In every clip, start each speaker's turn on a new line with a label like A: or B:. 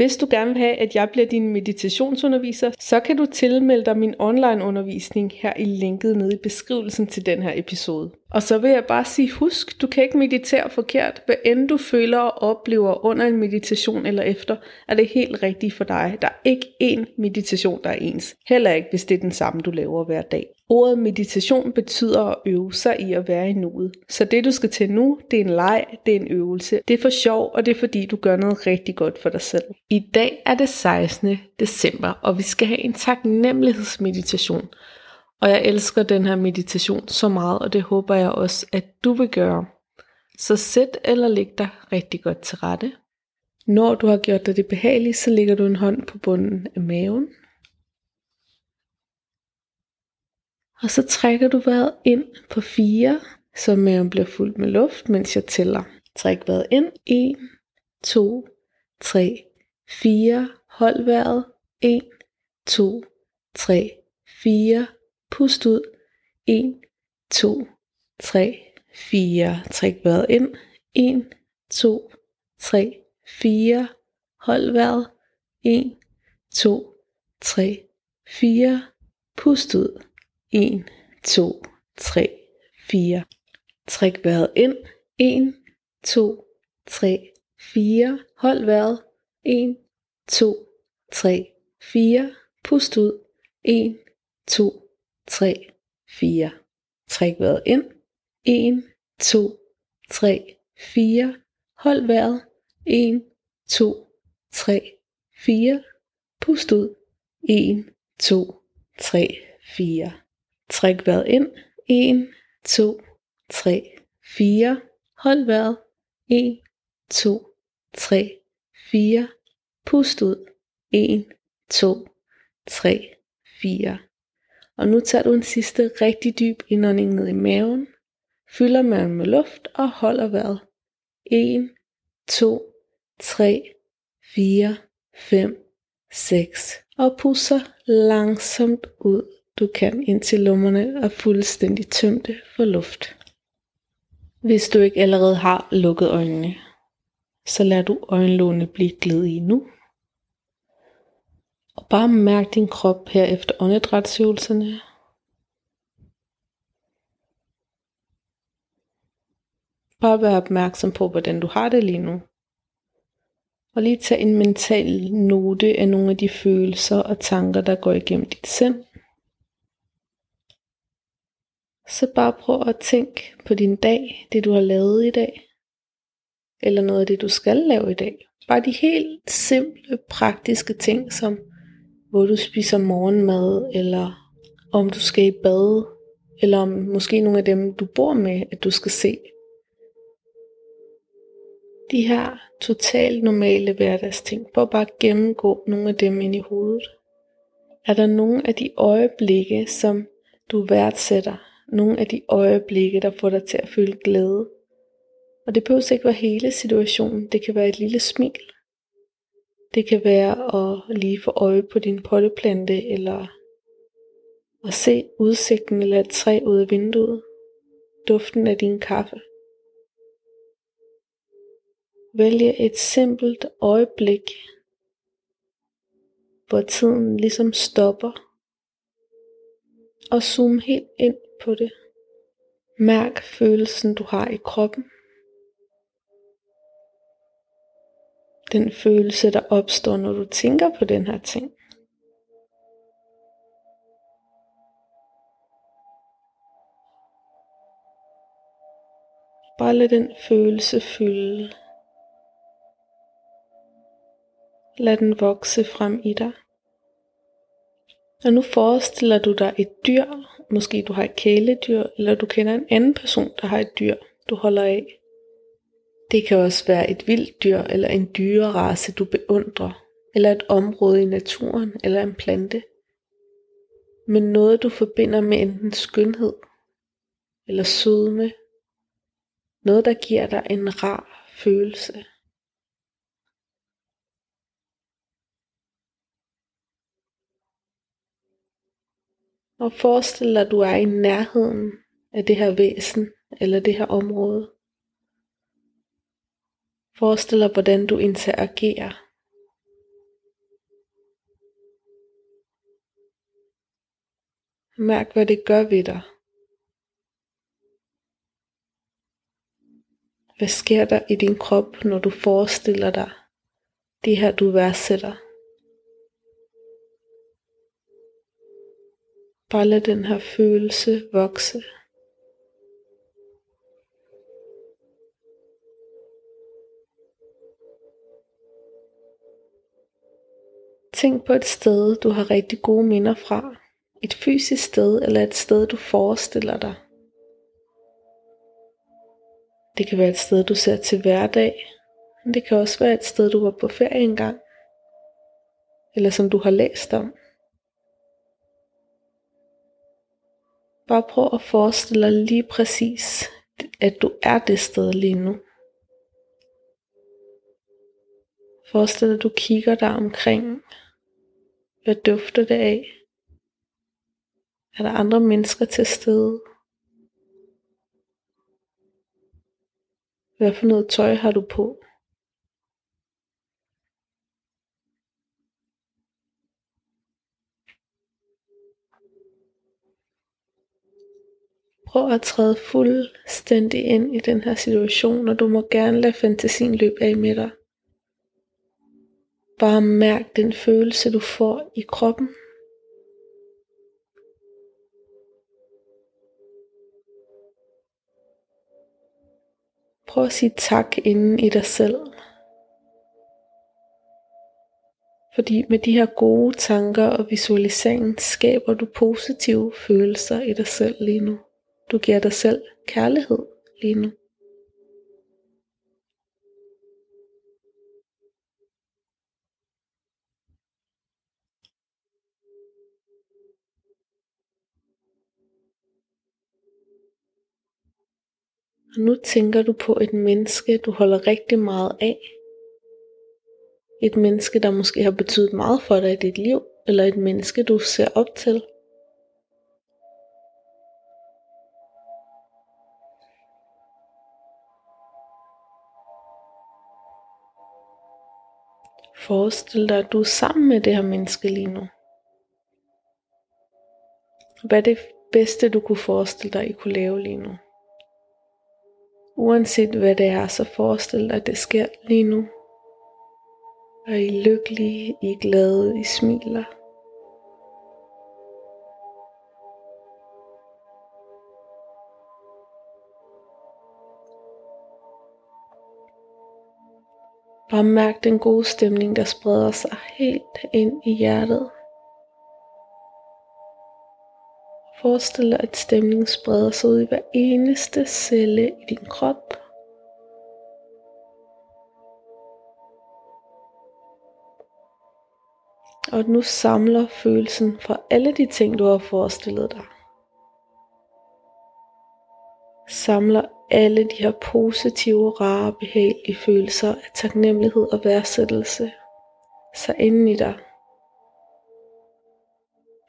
A: Hvis du gerne vil have, at jeg bliver din meditationsunderviser, så kan du tilmelde dig min online undervisning her i linket nede i beskrivelsen til den her episode. Og så vil jeg bare sige, husk, du kan ikke meditere forkert. Hvad end du føler og oplever under en meditation eller efter, er det helt rigtigt for dig. Der er ikke én meditation, der er ens. Heller ikke, hvis det er den samme, du laver hver dag. Ordet meditation betyder at øve sig i at være i nuet. Så det du skal til nu, det er en leg, det er en øvelse. Det er for sjov, og det er fordi du gør noget rigtig godt for dig selv. I dag er det 16. december, og vi skal have en taknemmelighedsmeditation. Og jeg elsker den her meditation så meget, og det håber jeg også, at du vil gøre. Så sæt eller læg dig rigtig godt til rette. Når du har gjort dig det behageligt, så lægger du en hånd på bunden af maven. Og så trækker du vejret ind på 4, så maven bliver fuldt med luft, mens jeg tæller. Træk vejret ind. 1, 2, 3, 4. Hold vejret. 1, 2, 3, 4. Pust ud. 1, 2, 3, 4. Træk vejret ind. 1, 2, 3, 4. Hold vejret. 1, 2, 3, 4. Pust ud. 1, 2, 3, 4. Træk vejret ind. 1, 2, 3, 4. Hold vejret. 1, 2, 3, 4. Pust ud. 1, 2, 3, 4. Træk vejret ind. 1, 2, 3, 4. Hold vejret. 1, 2, 3, 4. Pust ud. 1, 2, 3, 4. Træk vejret ind. 1, 2, 3, 4. Hold vejret. 1, 2, 3, 4. Pust ud. 1, 2, 3, 4. Og nu tager du en sidste rigtig dyb indånding ned i maven. Fylder maven med luft og holder vejret. 1, 2, 3, 4, 5, 6. Og pusser langsomt ud du kan, indtil lummerne er fuldstændig tømte for luft. Hvis du ikke allerede har lukket øjnene, så lad du øjenlågene blive glæde nu. Og bare mærk din krop her efter åndedrætsøvelserne. Bare vær opmærksom på, hvordan du har det lige nu. Og lige tage en mental note af nogle af de følelser og tanker, der går igennem dit sind. Så bare prøv at tænke på din dag, det du har lavet i dag. Eller noget af det, du skal lave i dag. Bare de helt simple, praktiske ting, som hvor du spiser morgenmad, eller om du skal i bad, eller om måske nogle af dem, du bor med, at du skal se. de her totalt normale hverdagsting. Prøv bare at gennemgå nogle af dem ind i hovedet. Er der nogle af de øjeblikke, som du værdsætter? Nogle af de øjeblikke, der får dig til at føle glæde? Og det behøver ikke være hele situationen. Det kan være et lille smil. Det kan være at lige få øje på din potteplante, eller at se udsigten eller et træ ud af vinduet. Duften af din kaffe. Vælg et simpelt øjeblik, hvor tiden ligesom stopper, og zoom helt ind på det. Mærk følelsen du har i kroppen. Den følelse der opstår når du tænker på den her ting. Bare lad den følelse fylde Lad den vokse frem i dig. Og nu forestiller du dig et dyr, måske du har et kæledyr, eller du kender en anden person, der har et dyr, du holder af. Det kan også være et vildt dyr, eller en dyrerace, du beundrer, eller et område i naturen, eller en plante. Men noget, du forbinder med enten skønhed, eller sødme. Noget, der giver dig en rar følelse. Og forestil dig, at du er i nærheden af det her væsen eller det her område. Forestil dig, hvordan du interagerer. Mærk, hvad det gør ved dig. Hvad sker der i din krop, når du forestiller dig det her, du værdsætter? Bare lad den her følelse vokse. Tænk på et sted, du har rigtig gode minder fra. Et fysisk sted eller et sted, du forestiller dig. Det kan være et sted, du ser til hverdag. Men det kan også være et sted, du var på ferie engang. Eller som du har læst om. Bare prøv at forestille dig lige præcis, at du er det sted lige nu. Forestil dig, at du kigger der omkring. Hvad dufter det af? Er der andre mennesker til stede? Hvad for noget tøj har du på? Prøv at træde fuldstændig ind i den her situation, og du må gerne lade fantasien løbe af med dig. Bare mærk den følelse, du får i kroppen. Prøv at sige tak inden i dig selv. Fordi med de her gode tanker og visualisering skaber du positive følelser i dig selv lige nu. Du giver dig selv kærlighed lige nu. Og nu tænker du på et menneske, du holder rigtig meget af. Et menneske, der måske har betydet meget for dig i dit liv, eller et menneske, du ser op til. Forestil dig, at du er sammen med det her menneske lige nu. Hvad er det bedste, du kunne forestille dig, I kunne lave lige nu? Uanset hvad det er, så forestil dig, at det sker lige nu. Og I er lykkelige, I er glade, I smiler. Bare mærk den gode stemning, der spreder sig helt ind i hjertet. Forestil dig, at stemningen spreder sig ud i hver eneste celle i din krop. Og nu samler følelsen fra alle de ting, du har forestillet dig. Samler alle de her positive, rare, behagelige følelser af taknemmelighed og værdsættelse sig inden i dig.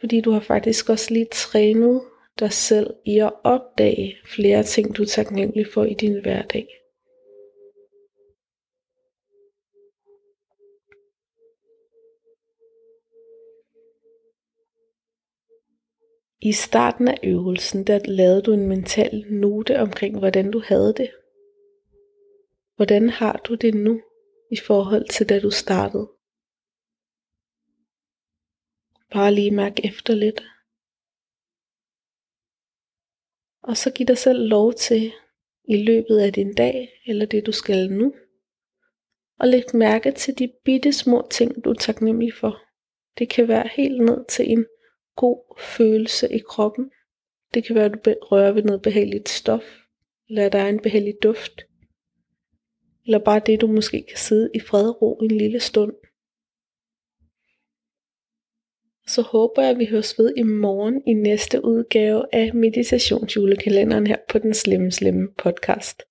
A: Fordi du har faktisk også lige trænet dig selv i at opdage flere ting, du er taknemmelig for i din hverdag. I starten af øvelsen, der lavede du en mental note omkring, hvordan du havde det. Hvordan har du det nu i forhold til da du startede? Bare lige mærk efter lidt. Og så giv dig selv lov til i løbet af din dag, eller det du skal nu, og læg mærke til de bitte små ting, du er taknemmelig for. Det kan være helt ned til en god følelse i kroppen. Det kan være, at du rører ved noget behageligt stof, eller der er en behagelig duft. Eller bare det, du måske kan sidde i fred og ro en lille stund så håber jeg, at vi høres ved i morgen i næste udgave af meditationsjulekalenderen her på den slemme slemme podcast.